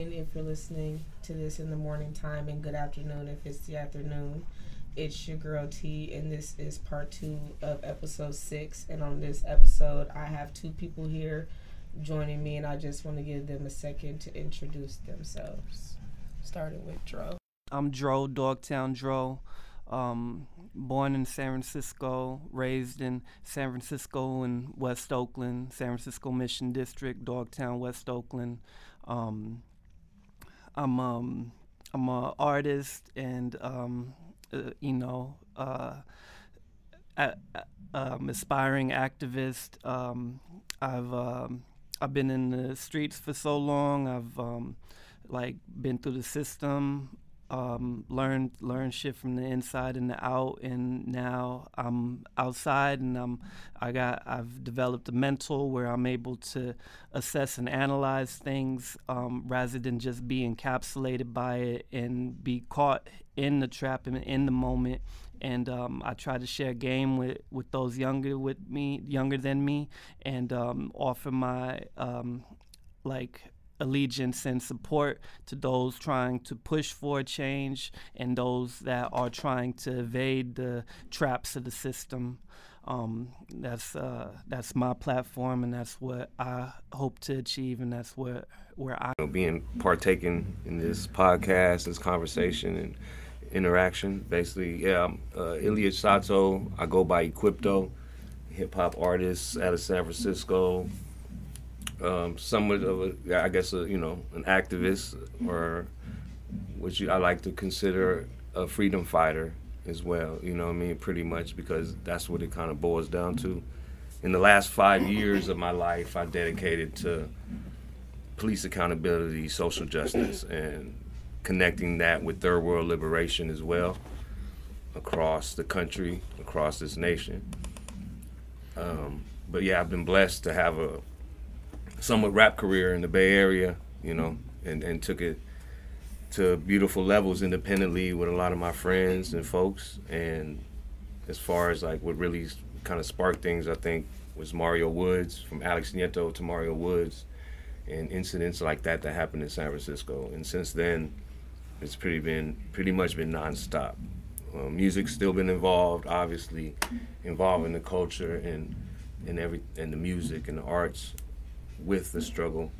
And if you're listening to this in the morning time, and good afternoon if it's the afternoon. It's your girl T, and this is part two of episode six. And on this episode, I have two people here joining me, and I just want to give them a second to introduce themselves. Starting with Dro. I'm Dro, Dogtown Dro. Um, born in San Francisco, raised in San Francisco and West Oakland, San Francisco Mission District, Dogtown, West Oakland. Um, I'm um, I'm an artist and um, uh, you know uh, a, a, um, aspiring activist. Um, I've um, I've been in the streets for so long. I've um, like been through the system um, learned learned shit from the inside and the out, and now I'm outside, and I'm I got I've developed a mental where I'm able to assess and analyze things um, rather than just be encapsulated by it and be caught in the trap and in the moment. And um, I try to share game with, with those younger with me, younger than me, and um, offer my um, like allegiance and support to those trying to push for change and those that are trying to evade the traps of the system. Um, that's uh, that's my platform, and that's what I hope to achieve, and that's where where I you know, being partaking in this podcast, this conversation, and interaction. Basically, yeah, I'm uh, Ilya Sato. I go by Equipto, hip hop artist out of San Francisco um, somewhat of a, I guess, a, you know, an activist or which I like to consider a freedom fighter as well. You know I mean? Pretty much because that's what it kind of boils down to. In the last five years of my life, I dedicated to police accountability, social justice, and connecting that with third world liberation as well across the country, across this nation. Um, but yeah, I've been blessed to have a somewhat rap career in the Bay Area, you know, and, and took it to beautiful levels independently with a lot of my friends and folks. And as far as like what really kind of sparked things, I think was Mario Woods, from Alex Nieto to Mario Woods, and incidents like that that happened in San Francisco. And since then, it's pretty been pretty much been nonstop. Um, music's still been involved, obviously, involving the culture and and every and the music and the arts with the struggle.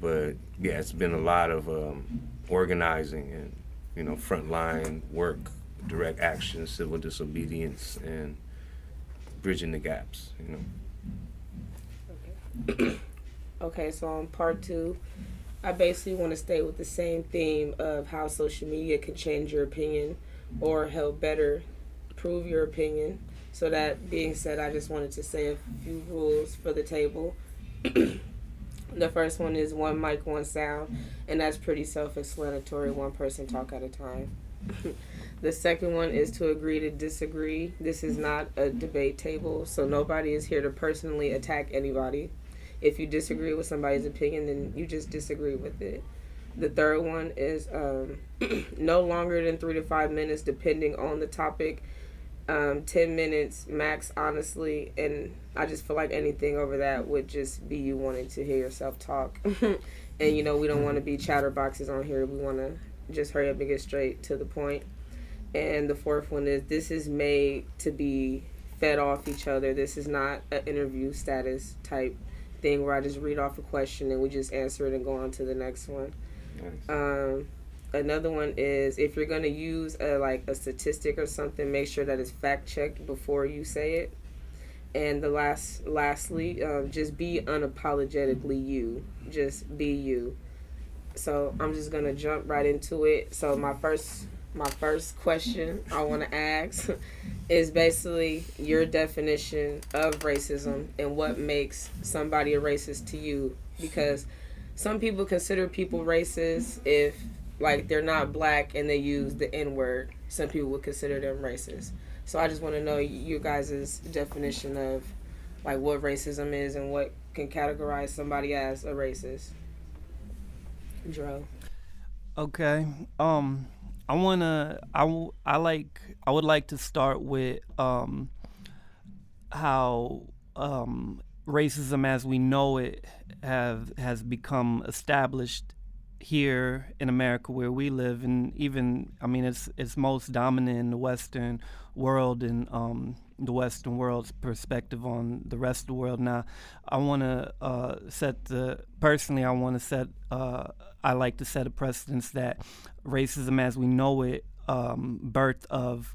But yeah, it's been a lot of um, organizing and you know frontline work, direct action, civil disobedience, and bridging the gaps. You know. Okay. okay, so on part two, I basically want to stay with the same theme of how social media can change your opinion or help better prove your opinion. So that being said, I just wanted to say a few rules for the table. The first one is one mic, one sound, and that's pretty self explanatory one person talk at a time. the second one is to agree to disagree. This is not a debate table, so nobody is here to personally attack anybody. If you disagree with somebody's opinion, then you just disagree with it. The third one is um, no longer than three to five minutes, depending on the topic um, 10 minutes max, honestly. And I just feel like anything over that would just be you wanting to hear yourself talk. and, you know, we don't want to be chatterboxes on here. We want to just hurry up and get straight to the point. And the fourth one is this is made to be fed off each other. This is not an interview status type thing where I just read off a question and we just answer it and go on to the next one. Nice. Um, another one is if you're going to use a, like a statistic or something make sure that it's fact checked before you say it. And the last lastly um, just be unapologetically you. Just be you. So i'm just going to jump right into it. So my first my first question i want to ask is basically your definition of racism and what makes somebody a racist to you. Because some people consider people racist if like they're not black and they use the N word, some people would consider them racist. So I just want to know you guys' definition of like what racism is and what can categorize somebody as a racist. Dro. Okay. Um I want to I, I like I would like to start with um how um racism as we know it have has become established here in America where we live, and even I mean it's it's most dominant in the Western world and um, the Western world's perspective on the rest of the world. Now, I want to uh, set the personally, I want to set. Uh, I like to set a precedence that racism, as we know it, um, birth of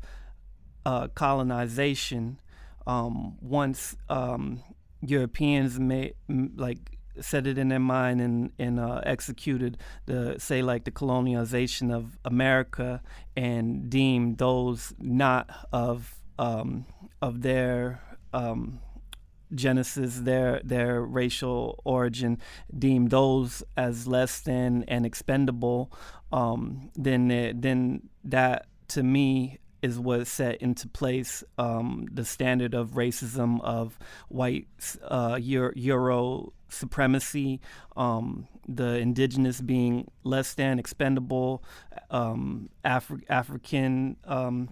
uh, colonization. Um, once um, Europeans made like set it in their mind and and uh, executed the say like the colonialization of America and deemed those not of um, of their um, genesis, their their racial origin, deemed those as less than and expendable, um, then then that to me is what set into place um, the standard of racism of white uh, Euro supremacy, um, the indigenous being less than expendable, um, Afri- African um,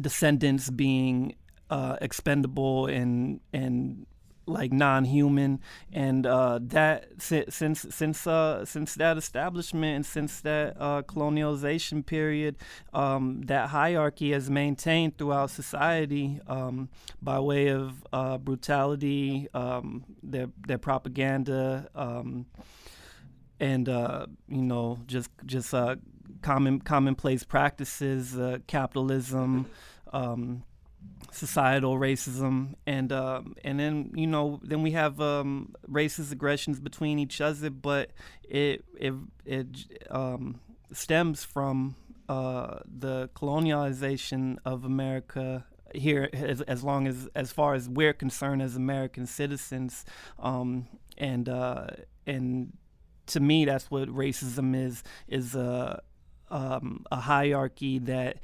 descendants being uh, expendable and and like non-human. And uh, that since since uh, since that establishment and since that uh, colonialization period um, that hierarchy has maintained throughout society um, by way of uh, brutality um, their their propaganda um, and uh, you know just just uh, common commonplace practices capitalism um, societal racism and um, and then you know then we have um, racist aggressions between each other but it it it um, stems from uh, the colonialization of America here as, as long as as far as we're concerned as American citizens um, and uh, and to me that's what racism is is uh, um, a hierarchy that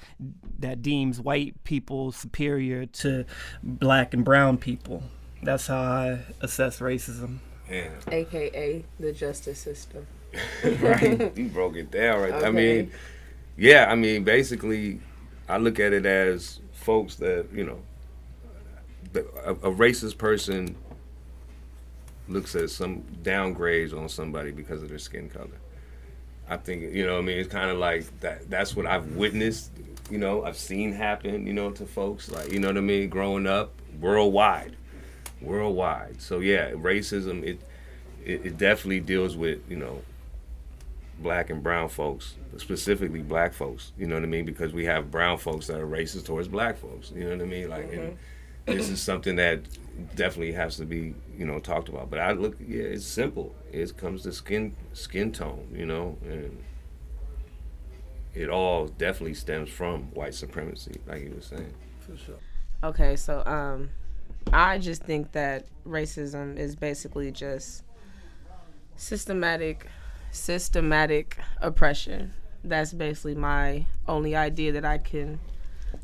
that deems white people superior to black and brown people. That's how I assess racism. Yeah. AKA the justice system. right. You broke it down right. Okay. I mean, yeah. I mean, basically, I look at it as folks that you know, a, a racist person looks at some downgrades on somebody because of their skin color. I think you know I mean it's kind of like that. That's what I've witnessed. You know, I've seen happen. You know, to folks like you know what I mean, growing up worldwide, worldwide. So yeah, racism it it, it definitely deals with you know black and brown folks, specifically black folks. You know what I mean? Because we have brown folks that are racist towards black folks. You know what I mean? Like, mm-hmm. and this is something that definitely has to be you know talked about. But I look, yeah, it's simple. It comes to skin skin tone, you know, and it all definitely stems from white supremacy, like you were saying. For sure. Okay, so um, I just think that racism is basically just systematic systematic oppression. That's basically my only idea that I can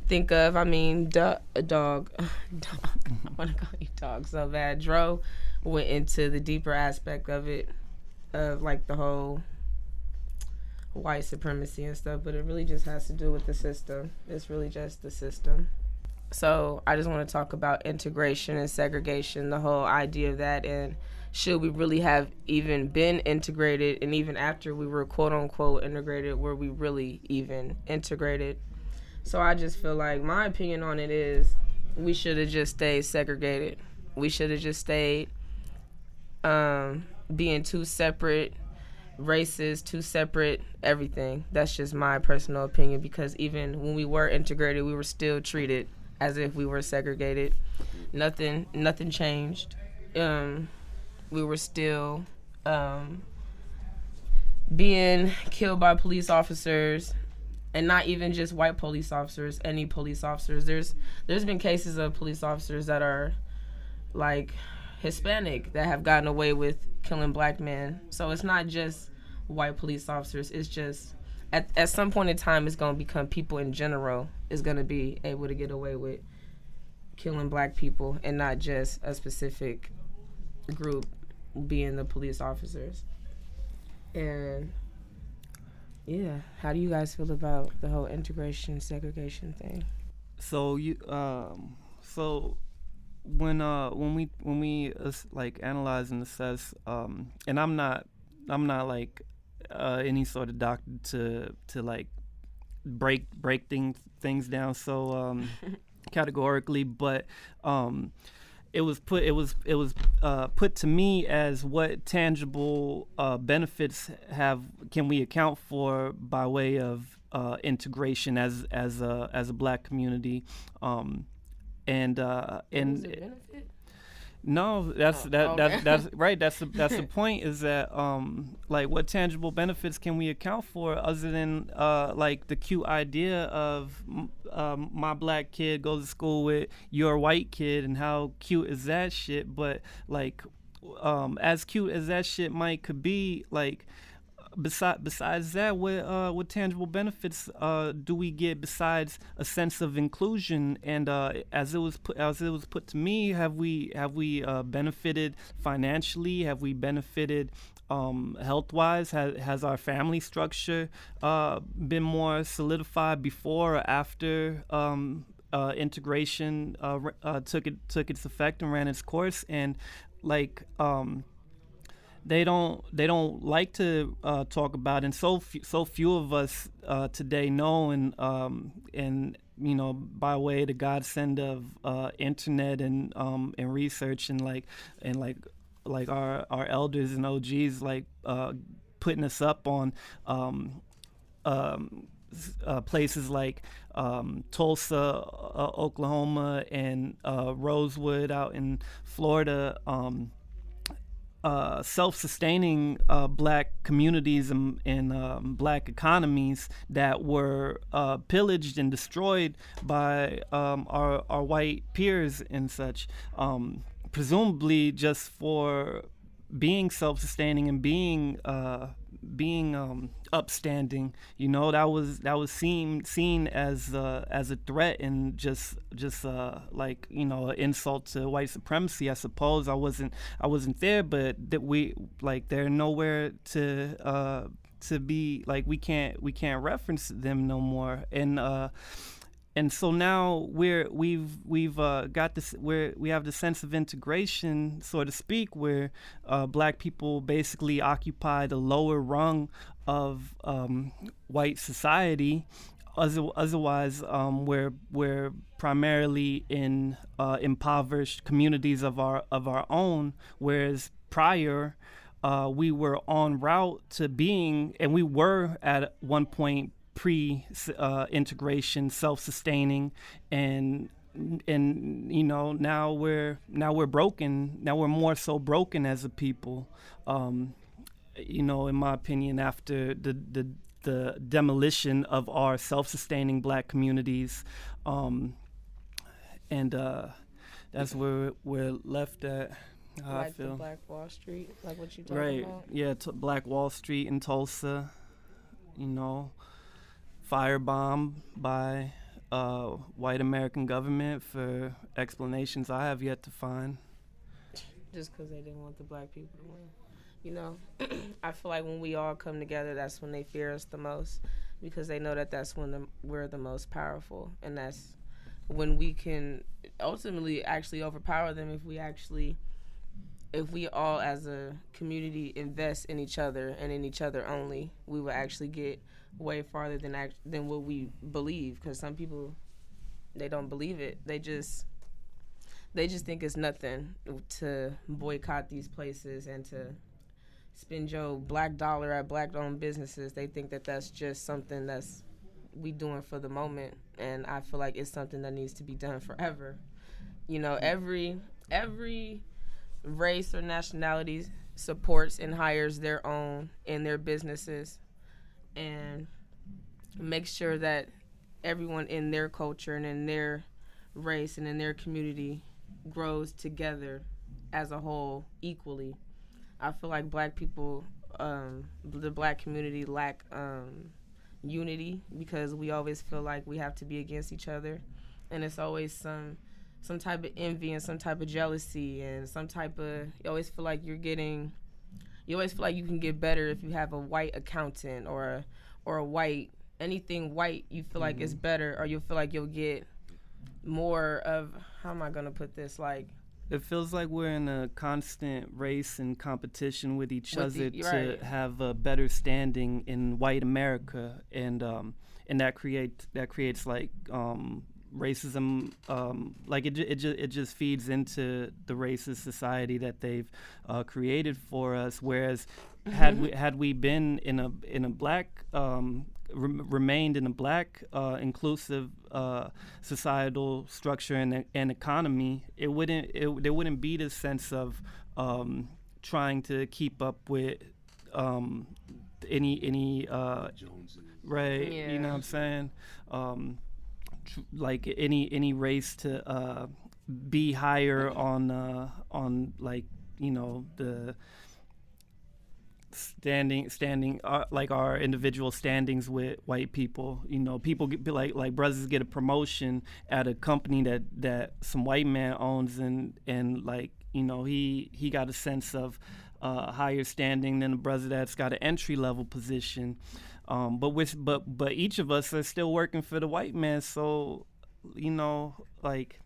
think of. I mean, a dog, dog. I want to call you dog so bad. Dro went into the deeper aspect of it, of like the whole white supremacy and stuff, but it really just has to do with the system. It's really just the system. So I just want to talk about integration and segregation, the whole idea of that, and should we really have even been integrated, and even after we were quote unquote integrated, were we really even integrated? So I just feel like my opinion on it is we should have just stayed segregated. We should have just stayed um, being two separate races, two separate everything. That's just my personal opinion because even when we were integrated, we were still treated as if we were segregated. Nothing nothing changed. Um, we were still um, being killed by police officers and not even just white police officers, any police officers. There's there's been cases of police officers that are like Hispanic that have gotten away with killing black men. So it's not just white police officers. It's just at at some point in time, it's gonna become people in general is gonna be able to get away with killing black people and not just a specific group being the police officers. And yeah. How do you guys feel about the whole integration segregation thing? So you um so when uh when we when we uh, like analyze and assess um and I'm not I'm not like uh, any sort of doctor to to like break break things things down so um, categorically, but um, it was put it was it was uh, put to me as what tangible uh, benefits have can we account for by way of uh, integration as as a as a black community, um, and uh, and no, that's Oh, that okay. that's that's right. That's the that's the point. Is that um like what tangible benefits can we account for other than uh like the cute idea of um, my black kid goes to school with your white kid and how cute is that shit? But like um as cute as that shit might could be, like besides besides that, what uh, what tangible benefits uh, do we get besides a sense of inclusion? And uh, as it was put as it was put to me, have we have we uh, benefited financially? Have we benefited? Um, health wise, has, has our family structure uh, been more solidified before or after um, uh, integration took it took its effect and ran its course? And like um, they don't they don't like to uh, talk about and so few, so few of us uh, today know and um, and you know by way the godsend of uh, internet and um, and research and like and like like our our elders and OGs like uh, putting us up on um, um, uh, places like um, Tulsa, uh, Oklahoma, and uh, Rosewood out in Florida. Um, uh, self-sustaining uh, black communities and, and um, black economies that were uh, pillaged and destroyed by um, our, our white peers and such, um, presumably just for being self-sustaining and being uh, being um, upstanding. You know that was that was seen seen as uh, as a threat and just just uh, like you know insult to white supremacy. I suppose I wasn't I wasn't there, but that we like they're nowhere to uh, to be like we can't we can't reference them no more and. Uh, and so now we're we've we've uh, got this where we have the sense of integration, so to speak, where uh, black people basically occupy the lower rung of um, white society. Otherwise, um, we're we're primarily in uh, impoverished communities of our of our own, whereas prior. Uh, we were on route to being, and we were at one point pre uh, integration, self sustaining, and and you know now we're now we're broken. Now we're more so broken as a people. Um, you know, in my opinion, after the the the demolition of our self sustaining black communities, um, and uh, that's where we're left at. How I feel. the Black Wall Street, like what you talking Right. about. Yeah, t- Black Wall Street in Tulsa. You know, firebombed by uh, white American government for explanations I have yet to find. just because they didn't want the black people to win. You know, I feel like when we all come together, that's when they fear us the most because they know that that's when the, we're the most powerful, and that's when we can ultimately actually overpower them if we actually, if we all as a community invest in each other and in each other only, we will actually get way farther than act- than what we believe. Because some people, they don't believe it. They just they just think it's nothing to boycott these places and to spend your black dollar at black owned businesses. They think that that's just something that's we doing for the moment, and I feel like it's something that needs to be done forever. You know, every every race or nationality supports and hires their own in their businesses, and makes sure that everyone in their culture and in their race and in their community grows together as a whole equally. I feel like black people, um, the black community lack um, unity because we always feel like we have to be against each other, and it's always some some type of envy and some type of jealousy and some type of you always feel like you're getting you always feel like you can get better if you have a white accountant or a or a white anything white you feel like is better or you'll feel like you'll get more of how am I gonna put this like it feels like we're in a constant race and competition with each With other the- to right. have a better standing in white America, and um, and that create that creates like um, racism. Um, like it, it, ju- it just feeds into the racist society that they've uh, created for us. Whereas had we had we been in a in a black um, rem- remained in a black uh, inclusive uh, societal structure and, and economy, it wouldn't it, there wouldn't be this sense of um, trying to keep up with um, any any uh, right you know what I'm saying um, tr- like any any race to uh, be higher on uh, on like you know the standing standing uh, like our individual standings with white people. You know people get like like brothers get a promotion at a company that that some white man owns and and like you know he he got a sense of uh, higher standing than a brother that's got an entry level position um, but but but each of us are still working for the white man so you know like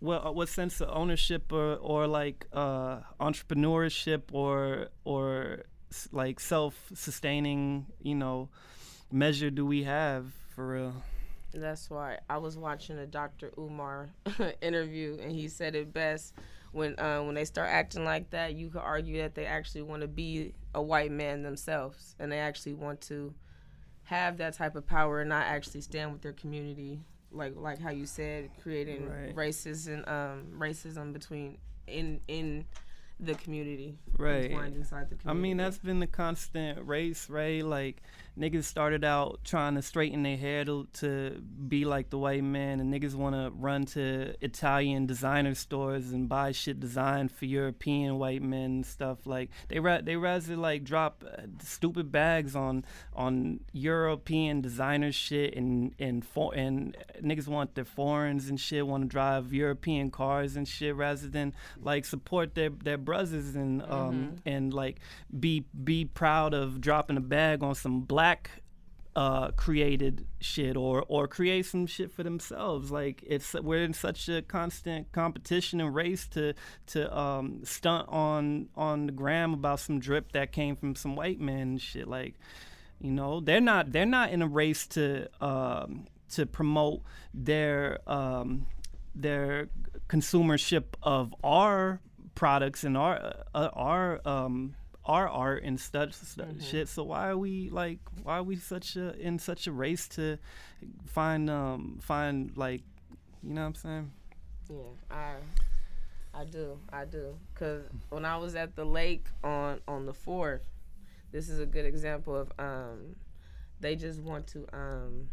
what what sense of ownership or or like uh, entrepreneurship or or like self sustaining you know measure do we have for real? That's why I was watching a Dr. Umar interview, and he said it best. When uh, when they start acting like that, you could argue that they actually want to be a white man themselves, and they actually want to have that type of power and not actually stand with their community, like like how you said, creating Right. racism um, racism between in in the community, Right. the I mean, that's been the constant race, right? Like, niggas started out trying to straighten their hair to, to be like the white man, and niggas want to run to Italian designer stores and buy shit designed for European white men and stuff. Like, they ra- they rather like drop uh, stupid bags on on European designer shit, and and for- and niggas want their foreigns and shit, want to drive European cars and shit, rather than like support their their brothers and um and like be be proud of dropping a bag on some black uh created shit or or create some shit for themselves. Like it's we're in such a constant competition and race to to um stunt on on the gram about some drip that came from some white and shit. Like you know they're not they're not in a race to um to promote their um their consumership of our products and our uh, our um our art and stuff shit so why are we like why are we such a in such a race to find um find like you know what i'm saying Yeah, I I do. I do. Cuz when I was at the lake on on the 4th, this is a good example of um they just want to um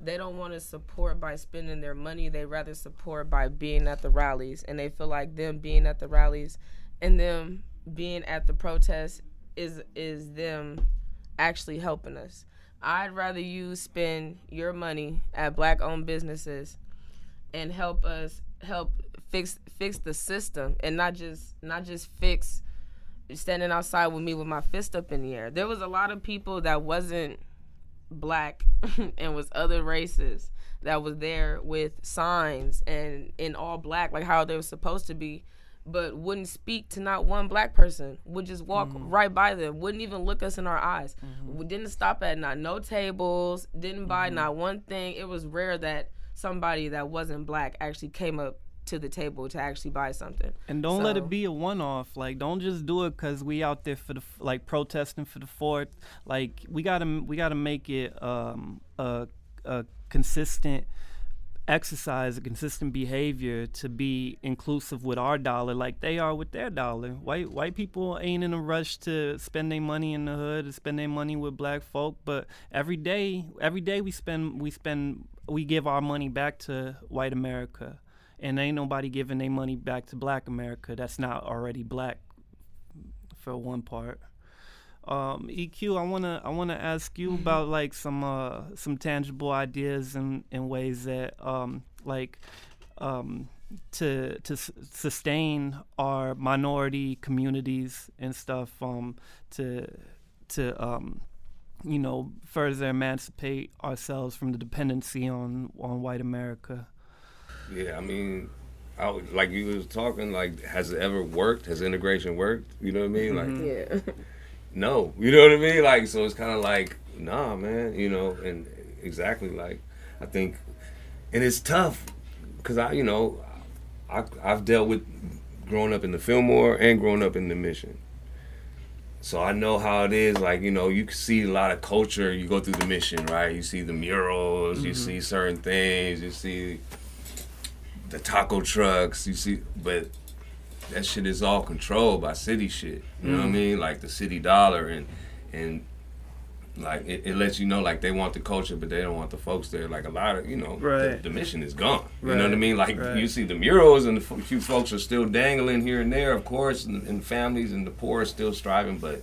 they don't want to support by spending their money. They rather support by being at the rallies and they feel like them being at the rallies and them being at the protest is is them actually helping us. I'd rather you spend your money at black owned businesses and help us help fix fix the system and not just not just fix standing outside with me with my fist up in the air. There was a lot of people that wasn't black and was other races that was there with signs and in all black like how they were supposed to be but wouldn't speak to not one black person. Would just walk mm. right by them. Wouldn't even look us in our eyes. Mm-hmm. We didn't stop at not no tables. Didn't buy mm-hmm. not one thing. It was rare that somebody that wasn't black actually came up to the table to actually buy something. And don't let it be a one-off. Like don't just do it because we out there for the like protesting for the fourth like we gotta we gotta make it um a, a consistent exercise a consistent behavior to be inclusive with our dollar like they are with their dollar. White white people ain't in a rush to spend their money in the hood to spend their money with black folk but every day every day we spend we spend we give our money back to white america. And ain't nobody giving their money back to black america. That's not already black for one part um, EQ, I wanna I wanna ask you about like some uh, some tangible ideas and, and ways that um, like um, to to s- sustain our minority communities and stuff um, to to um, you know further emancipate ourselves from the dependency on on white America. Yeah, I mean, I would, like you was talking, like, has it ever worked? Has integration worked? You know what I mean? Like, Yeah. no. You know what I mean? Like, so it's kind of like, nah, man. You know, and exactly like, I think, and it's tough because I, you know, I, I've dealt with growing up in the Fillmore and growing up in the Mission. So I know how it is. Like you know, you can see a lot of culture. You go through the mission, right? You see the murals. You mm-hmm. see certain things. You see the taco trucks. You see, but that shit is all controlled by city shit. You know what I mm. mean? Like the city dollar and and like it, it lets you know like they want the culture, but they don't want the folks there. Like a lot of you know, the, Right. the mission is gone. You know what I mean? Like right. you see the murals and the few folks are still dangling here and there, of course, and, and families and the poor are still striving, but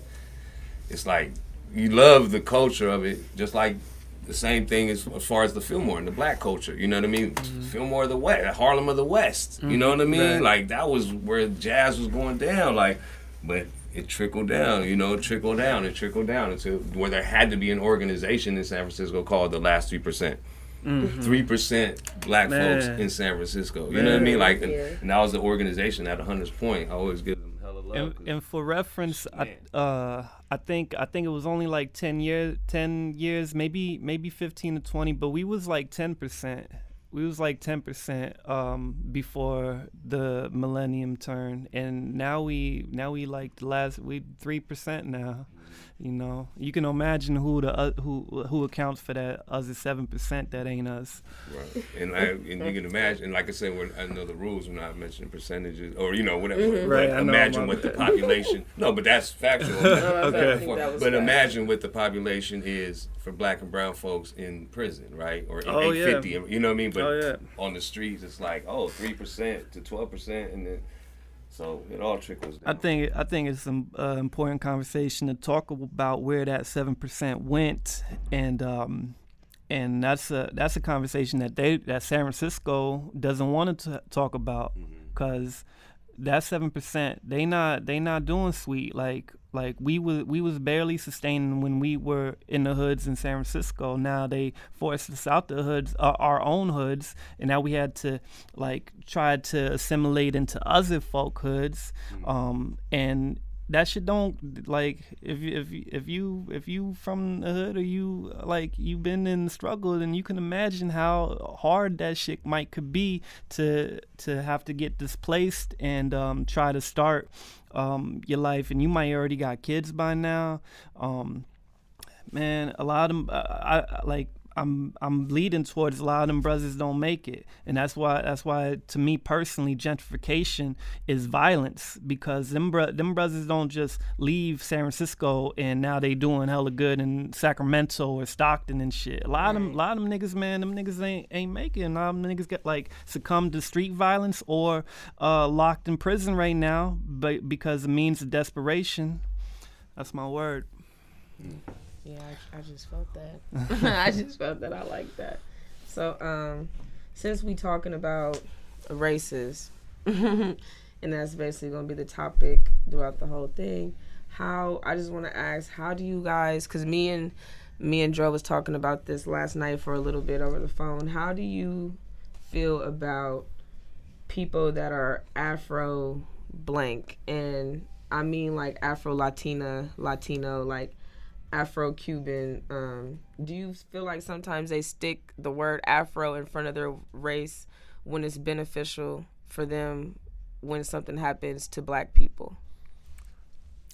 it's like you love the culture of it, just like the same thing as, as far as the Fillmore and the black culture. You know what I mean? Mm-hmm. Fillmore of the West, Harlem of the West. You mm-hmm. know what I mean? Right. Like that was where jazz was going down. Like, but it trickled down. You know, it trickled down. It trickled down until where there had to be an organization in San Francisco called the Last Three Percent. Mm-hmm. 3 percent black folks in San Francisco. You know what I mean? Like, and, Yeah. and that was the organization at Hunter's Point. I always give them hella love. And, and for reference, I, uh, I think I think it was only like ten years, ten years, maybe maybe fifteen to twenty, but we was like ten percent. We was like ten percent um, before the millennium turn, and now we now we like the last we three percent now. You know, you can imagine who the uh, who who accounts for that other seven percent that ain't us. Right. And, I, and you can imagine, like I said, when I know the rules, we're not mentioning percentages or, you know, whatever. Mm-hmm. Right, But imagine my what the bad. population, no, but that's factual. Okay. Okay. But imagine what the population is for black and brown folks in prison, right? Or in Oh, yeah. 850, you know what I mean? But Oh, yeah. on the streets, it's like, oh, 3% to 12%. And then, so it all trickles down. I think I think it's an uh, important conversation to talk about where that seven percent went, and um, and that's a that's a conversation that they that San Francisco doesn't want to talk about because that seven percent they not they not doing sweet like like we was we was barely sustaining when we were in the hoods in San Francisco. Now they forced us out the hoods, uh, our own hoods, and now we had to like try to assimilate into other folk hoods, um, and that shit don't like if if if you if you from the hood or you like you've been in the struggle then you can imagine how hard that shit might could be to to have to get displaced and um, try to start um, your life. And you might already got kids by now. Um, man a lot of uh, I, I like I'm I'm leading towards a lot of them brothers don't make it, and that's why that's why to me personally gentrification is violence because them bro- them brothers don't just leave San Francisco and now they doing hella good in Sacramento or Stockton and shit. A lot of them, a lot of them niggas, man, them niggas ain't ain't making. A lot of them niggas get like succumbed to street violence or uh, locked in prison right now, but because of means of desperation. That's my word. Yeah, I, I just felt that. I just felt that. I like that. So, um, since we talking about races, and that's basically gonna be the topic throughout the whole thing. How I just want to ask, how do you guys? Because me and me and Joe was talking about this last night for a little bit over the phone. How do you feel about people that are Afro blank and I mean like Afro Latina, Latino, like Afro Cuban. Um, do you feel like sometimes they stick the word Afro in front of their race when it's beneficial for them when something happens to black people?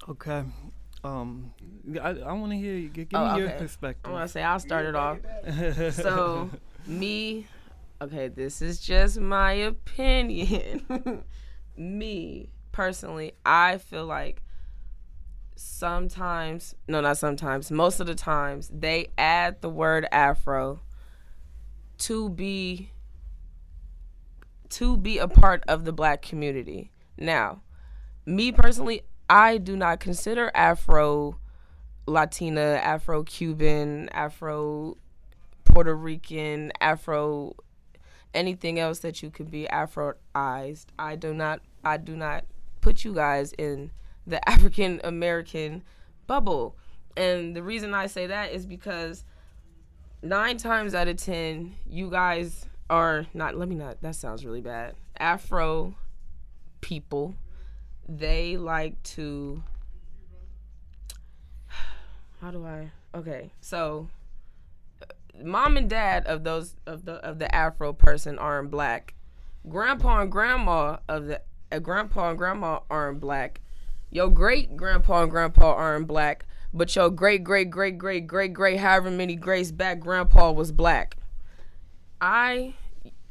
Okay. Um, I, I want to hear you. Give me Oh, your okay. I'm perspective. gonna say I'll start it off. So me, okay, this is just my opinion. me personally, I feel like sometimes, no, not sometimes, most of the times they add the word Afro to be to be a part of the black community. Now, me personally, I do not consider Afro Latina, Afro Cuban, Afro Puerto Rican, Afro anything else that you could be Afroized. I do not I do not put you guys in the African American bubble. And the reason I say that is because nine times out of ten, you guys are not let me not that sounds really bad. Afro people, they like to. How do I? Okay, so mom and dad of those of the of the Afro person aren't black. Grandpa and grandma of the uh, grandpa and grandma aren't black. Your great grandpa and grandpa aren't black, but your great great great great great great however many greats back grandpa was black. I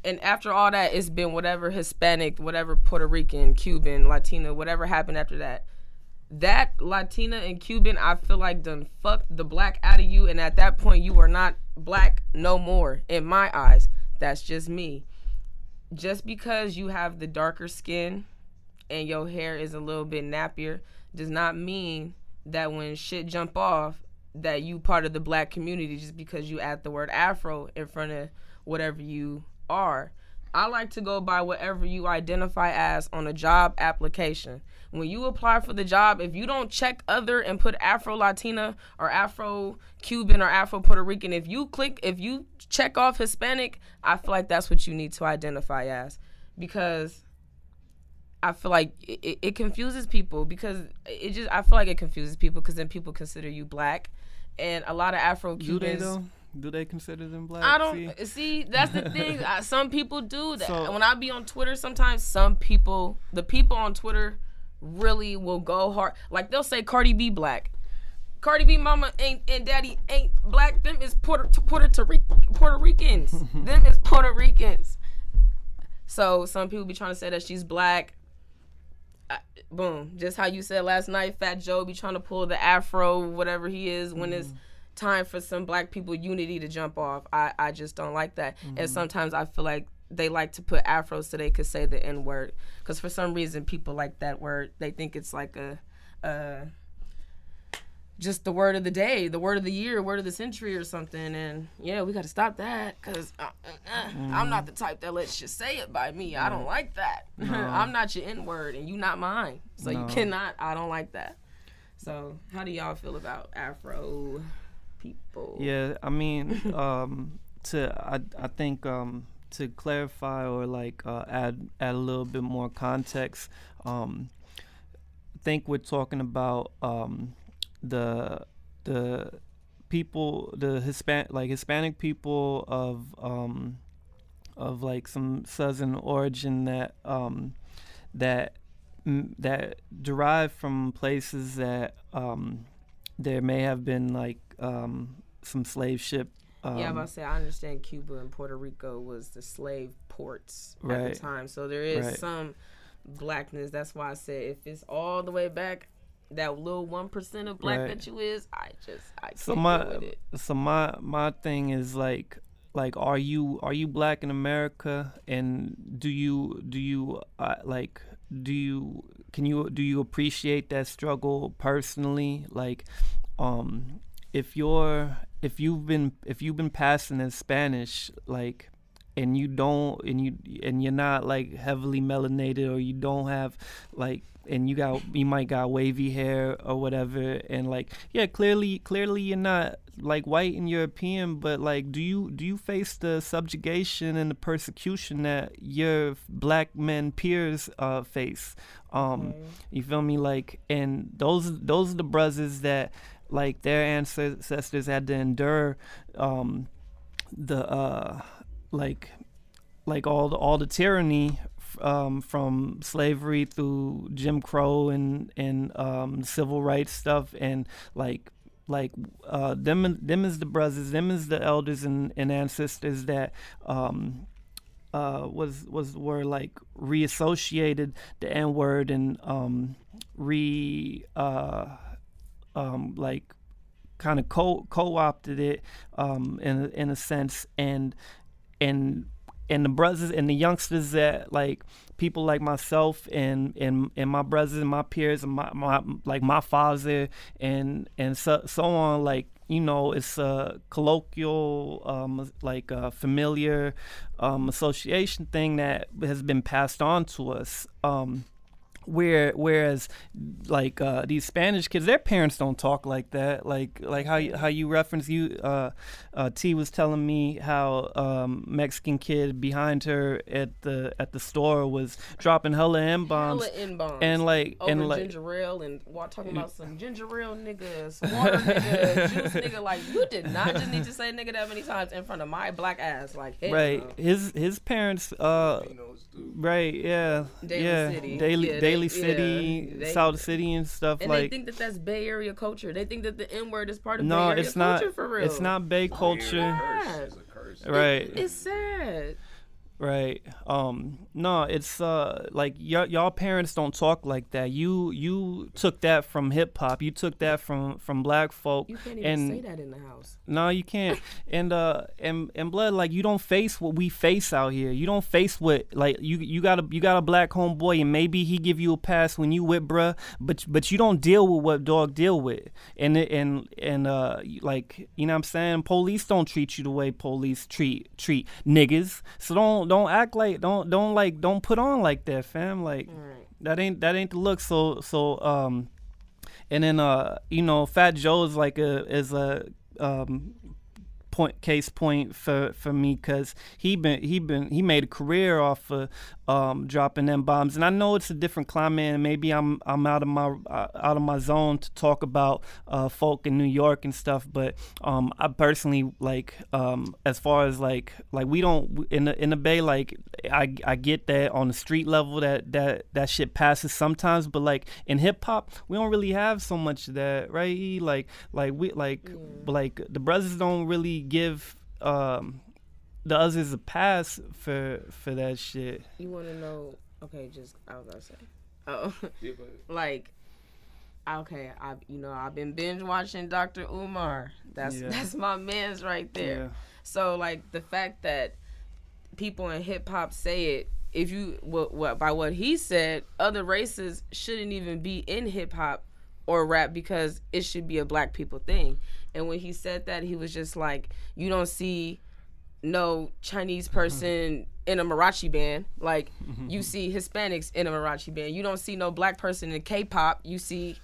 and after all that, it's been whatever Hispanic, whatever Puerto Rican, Cuban, Latina, whatever happened after that. That Latina and Cuban, I feel like done fucked the black out of you, and at that point, you are not black no more in my eyes. That's just me. Just because you have the darker skin and your hair is a little bit nappier does not mean that when shit jump off that you part of the black community just because you add the word afro in front of whatever you are. I like to go by whatever you identify as on a job application. When you apply for the job, if you don't check other and put Afro Latina or Afro Cuban or Afro Puerto Rican, if you click, if you check off Hispanic, I feel like that's what you need to identify as because I feel like it, it confuses people because it just, I feel like it confuses people because then people consider you black. And a lot of Afro Cubans. Do they consider them black? I don't See? see. that's the thing. I, some people do that. So- when I be on Twitter, sometimes some people, the people on Twitter, really will go hard. Like they'll say Cardi B black. Cardi B mama ain't and daddy ain't black. Them is Puerto Puerto Puerto Ricans. them is Puerto Ricans. So some people be trying to say that she's black. I, boom, just how you said last night, Fat Joe be trying to pull the afro, whatever he is, when it's time for some black people unity to jump off. I, I just don't like that. And sometimes I feel like they like to put afros so they could say the N word. Because for some reason, people like that word. They think it's like a, uh, just the word of the day, the word of the year, word of the century or something. And yeah, we got to stop that because uh, uh, uh, I'm not the type that lets you say it by me. I don't like that. I'm not your N word and you not mine. So No. you cannot. I don't like that. So how do y'all feel about Afro people? Yeah, I mean, um, to I I think um, to clarify or like uh, add add a little bit more context. Um, I think we're talking about um, the the people, the Hispan like Hispanic people of um, of like some southern origin that um, that that derive from places that um, there may have been like um, some slave ship. Um, yeah, I'm about to say I understand Cuba and Puerto Rico was the slave ports at the time, so there is Right. some blackness. That's why I said if it's all the way back, that little one percent of black Right. that you is, I just I can't so my with it. so my my thing is like like are you are you black in America and do you do you uh, like do you can you do you appreciate that struggle personally like um if you're if you've been if you've been passing in Spanish like and you don't and you and you're not like heavily melanated or you don't have like and you got you might got wavy hair or whatever and like yeah clearly clearly you're not like white and European but like do you do you face the subjugation and the persecution that your black men peers uh face? Um you feel me? Like and those those are the brothers that like their ancestors had to endure um the uh like like all the all the tyranny um, from slavery through Jim Crow and and um, civil rights stuff and like like uh, them them is the brothers them is the elders and, and ancestors that um, uh, was was were like reassociated the N word and um, re uh, um, like kind of co co-opted it um, in in a sense and and and the brothers and the youngsters that like people like myself and and and my brothers and my peers and my, my like my father and and so so on like you know it's a colloquial um like a familiar um association thing that has been passed on to us. Um where whereas like uh, these Spanish kids, their parents don't talk like that. Like like how you, how you reference you uh, uh, T was telling me how um, Mexican kid behind her at the at the store was dropping hella n bombs Hella N-bombs. and like over and like ginger ale and wa- talking about some ginger ale niggas, water nigga, juice nigga. Like you did not just need to say nigga that many times in front of my black ass. Like hell right no. his his parents uh right yeah Daly yeah City. daily Yeah, they- daily yeah, city they- south city and stuff And like they think that that's Bay Area culture. They think that the N word is part of Bay no Area it's not culture for real. it's not bay culture Yeah. right It's sad. Right. Um. No, it's uh like y'all y'all parents don't talk like that. You you took that from hip hop. You took that from from black folk. You can't even and say that in the house. no, you can't. and uh and and blood like you don't face what we face out here. You don't face what like you you got a you got a black homeboy and maybe he give you a pass when you with bruh, but but you don't deal with what dog deal with. And and and uh like you know what I'm saying. Police don't treat you the way police treat treat niggas. So don't don't act like don't don't like don't put on like that, fam. Like Right. that ain't that ain't the look. So so um, and then uh you know Fat Joe is like a is a um point case point for for me because he been he been he made a career off of um dropping them bombs. And I know it's a different climate and maybe I'm I'm out of my uh, out of my zone to talk about uh folk in New York and stuff but um I personally like um as far as like like we don't in the in the bay like I I get that on the street level that that that shit passes sometimes but like in hip hop we don't really have so much of that right? Like like we like like the brothers don't really give um the others a pass for for that shit You want to know? Okay, just I was gonna say. Oh, like, okay, I you know I've been binge watching Dr. Umar. That's Yeah. that's my man's right there. Yeah. So like the fact that people in hip hop say it, if you what, what by what he said, other races shouldn't even be in hip hop or rap because it should be a black people thing. And when he said that, he was just like, you don't see no Chinese person in a mariachi band. Like you see Hispanics in a mariachi band. You don't see no black person in K-pop. You see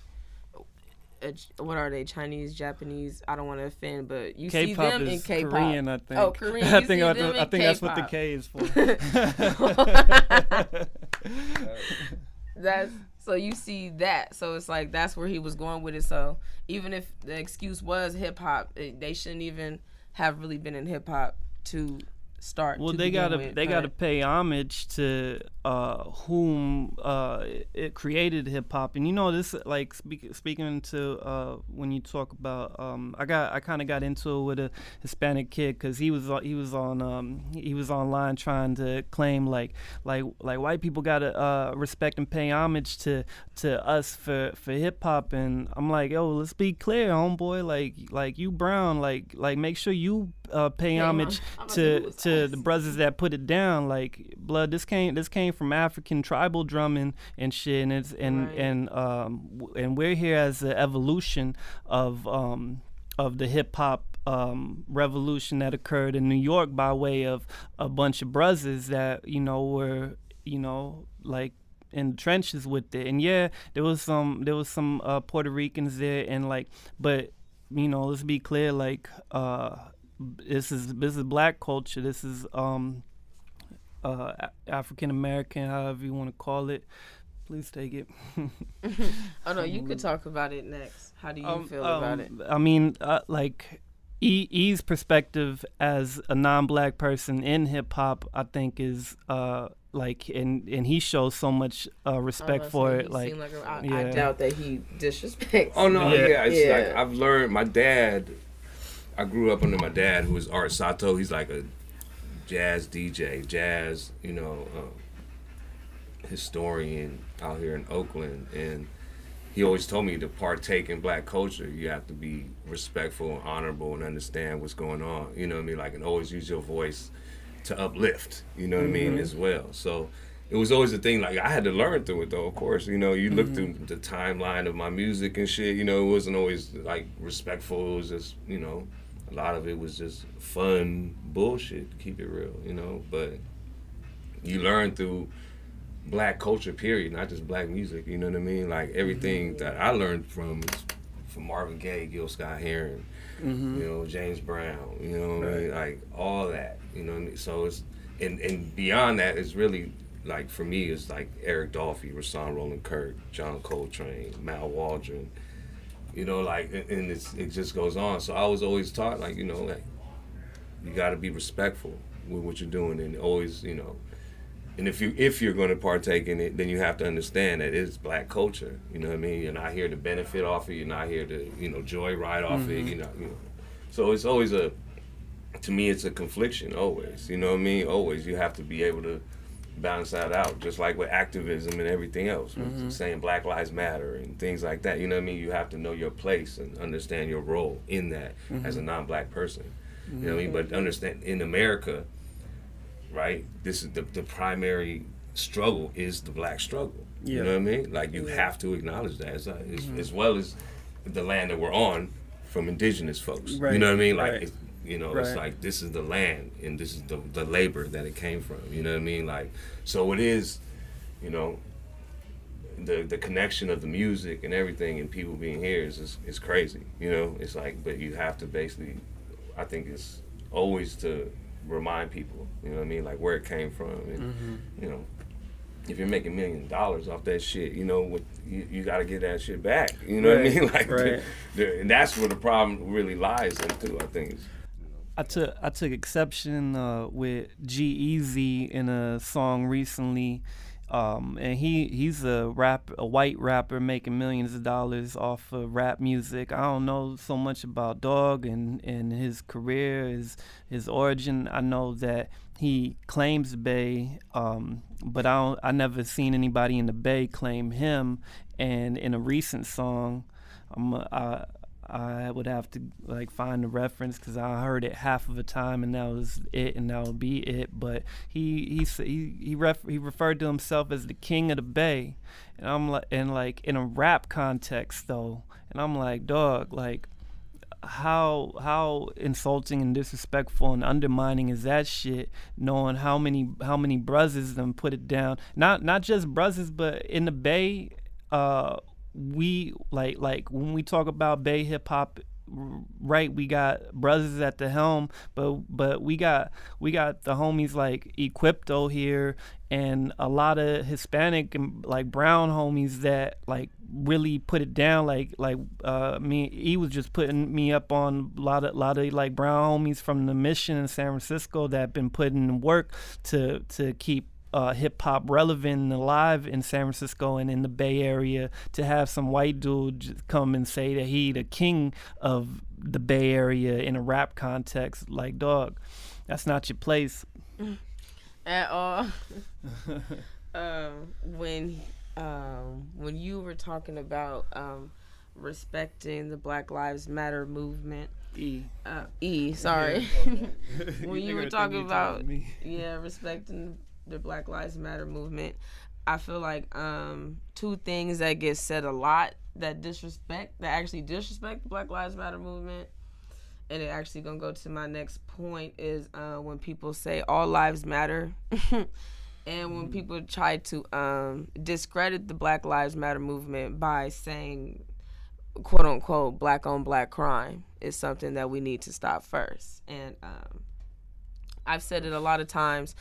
uh, what are they? Chinese, Japanese? I don't want to offend, but you see K-pop them in K-pop. Korean, I think. Oh, Korean. I think I, I think that's what the K-pop. Is for. that's so you see that. So it's like that's where he was going with it. So even if the excuse was hip hop, they shouldn't even have really been in hip hop to start. Well, they gotta with, they gotta pay homage to uh, whom uh, it created hip hop, and you know this like speak, speaking to uh, when you talk about um, I got I kind of got into it with a Hispanic kid because he was he was on um, he was online trying to claim like like like white people gotta uh, respect and pay homage to to us for for hip hop, and I'm like yo let's be clear, homeboy, like like you brown, like like make sure you uh, pay homage to to the brothers that put it down. Like blood this came this came from african tribal drumming and shit and it's and Right. and um and we're here as the evolution of um of the hip hop um, revolution that occurred in New York by way of a bunch of brothers that you know were you know like in the trenches with it. And yeah there was some there was some uh, Puerto Ricans there and like but you know let's be clear like uh this is this is black culture. This is um uh African American, however you want to call it. Please take it. Oh no, you could talk about it next. How do you Um, feel about it? um, I mean, uh, like E E's perspective as a non-black person in hip hop, I think is uh like and and he shows so much uh, respect for it. Like, like a, I, I yeah. doubt that he disrespects. Oh no, Yeah. yeah, it's Yeah. like I've learned. My dad, I grew up under my dad, who was Art Sato. He's like a jazz DJ, jazz, you know, uh, historian out here in Oakland, and he always told me to partake in black culture. You have to be respectful and honorable and understand what's going on. You know what I mean? Like, and always use your voice to uplift. You know what I mean? As well. So it was always a thing. Like I had to learn through it, though. Of course, you know, you look through the timeline of my music and shit. You know, it wasn't always like respectful. It was just, you know, a lot of it was just fun bullshit. Keep it real, you know. But you learn through black culture. Period, not just black music. You know what I mean? Like everything mm-hmm. that I learned from from Marvin Gaye, Gil Scott Heron, mm-hmm. you know James Brown. You know what right. I mean? Like all that. You know, so it's and and beyond that, it's really like for me it's like Eric Dolphy, Rahsaan Roland Kirk, John Coltrane, Mal Waldron. You know, like and it's, it just goes on. So I was always taught like you know like you got to be respectful with what you're doing and always you know and if you if you're going to partake in it, then you have to understand that it's black culture. You know what I mean? You're not here to benefit off it. You're not here to you know joy joyride off mm-hmm. it. You know, you know. So it's always a, to me, it's a confliction. Always, you know what I mean? Always, you have to be able to balance that out. Just like with activism and everything else, mm-hmm. saying Black Lives Matter and things like that. You know what I mean? You have to know your place and understand your role in that mm-hmm. as a non-black person. You know what I mean? But understand in America right? This is the, the primary struggle is the black struggle. Yeah. You know what I mean? Like you yeah. have to acknowledge that as, as, mm-hmm. as, well as the land that we're on from indigenous folks. Right. You know what I mean? Like right. You know, right. it's like this is the land and this is the the labor that it came from. You know what I mean? Like so it is, you know, the the connection of the music and everything and people being here is is, is crazy. You know, it's like but you have to basically I think it's always to remind people, you know what I mean, like where it came from, and mm-hmm. you know, if you're making million dollars off that shit, you know, with, you, you got to get that shit back. You know right, what I mean? Like, right. the, the, and that's where the problem really lies in too. I think. I took I took exception uh, with G-Eazy in a song recently um, and he he's a rap a white rapper making millions of dollars off of rap music. I don't know so much about Dog and, and his career, his his origin. I know that he claims Bay, um, but I don't, I never seen anybody in the Bay claim him. And in a recent song, I'm I, I would have to like find the reference because I heard it half of the time and that was it and that would be it. But he he he he, ref, he referred to himself as the king of the bay, and I'm like and like in a rap context though, and I'm like dog like how how insulting and disrespectful and undermining is that shit knowing how many how many brothers them put it down not not just brothers but in the bay uh we like like when we talk about Bay hip hop right we got brothers at the helm but but we got we got the homies like equipto here and a lot of hispanic and like brown homies that like really put it down like like uh me he was just putting me up on a lot of lot of like brown homies from the mission in san francisco that been putting work to to keep uh, hip hop relevant and alive in San Francisco and in the Bay Area to have some white dude come and say that he the king of the Bay Area in a rap context, like dog, that's not your place at all. um, when um, when you were talking about um, respecting the Black Lives Matter movement. E. Uh, e, sorry. Yeah, okay. when you were talking about yeah, respecting the Black Lives Matter movement, I feel like um, two things that get said a lot that disrespect, that actually disrespect the Black Lives Matter movement, and it actually gonna go to my next point is uh, when people say all lives matter. and when mm. people try to um, discredit the Black Lives Matter movement by saying, quote unquote, black on black crime is something that we need to stop first. And um, I've said it a lot of times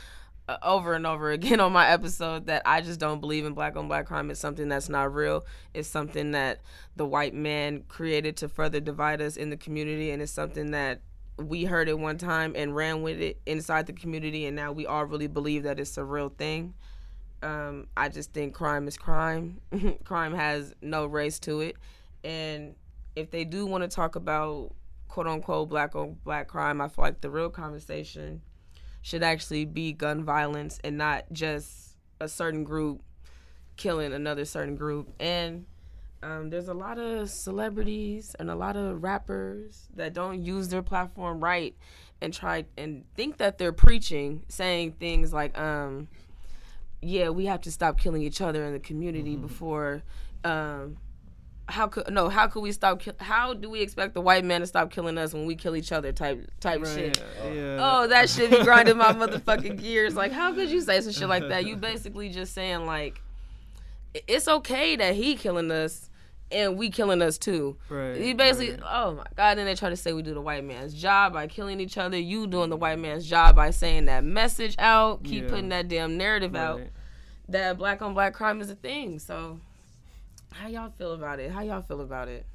over and over again on my episode that I just don't believe in black on black crime. It's something that's not real. It's something that the white man created to further divide us in the community, and it's something that we heard it one time and ran with it inside the community, and now we all really believe that it's a real thing. Um, I just think crime is crime. crime has no race to it, and if they do want to talk about quote unquote black on black crime, I feel like the real conversation should actually be gun violence and not just a certain group killing another certain group. And um, there's a lot of celebrities and a lot of rappers that don't use their platform right and try and think that they're preaching, saying things like, um, "Yeah, we have to stop killing each other in the community mm-hmm. before." Um, how could no? How could we stop? Kill, how do we expect the white man to stop killing us when we kill each other? Type type shit. Yeah. Oh, that shit be grinding my motherfucking gears. Like, how could you say some shit like that? You basically just saying like, it's okay that he killing us and we killing us too. Right, You basically, oh my god. Then they try to say we do the white man's job by killing each other. You doing the white man's job by saying that message out. Keep Yeah. putting that damn narrative out that black on black crime is a thing. So, how y'all feel about it? How y'all feel about it?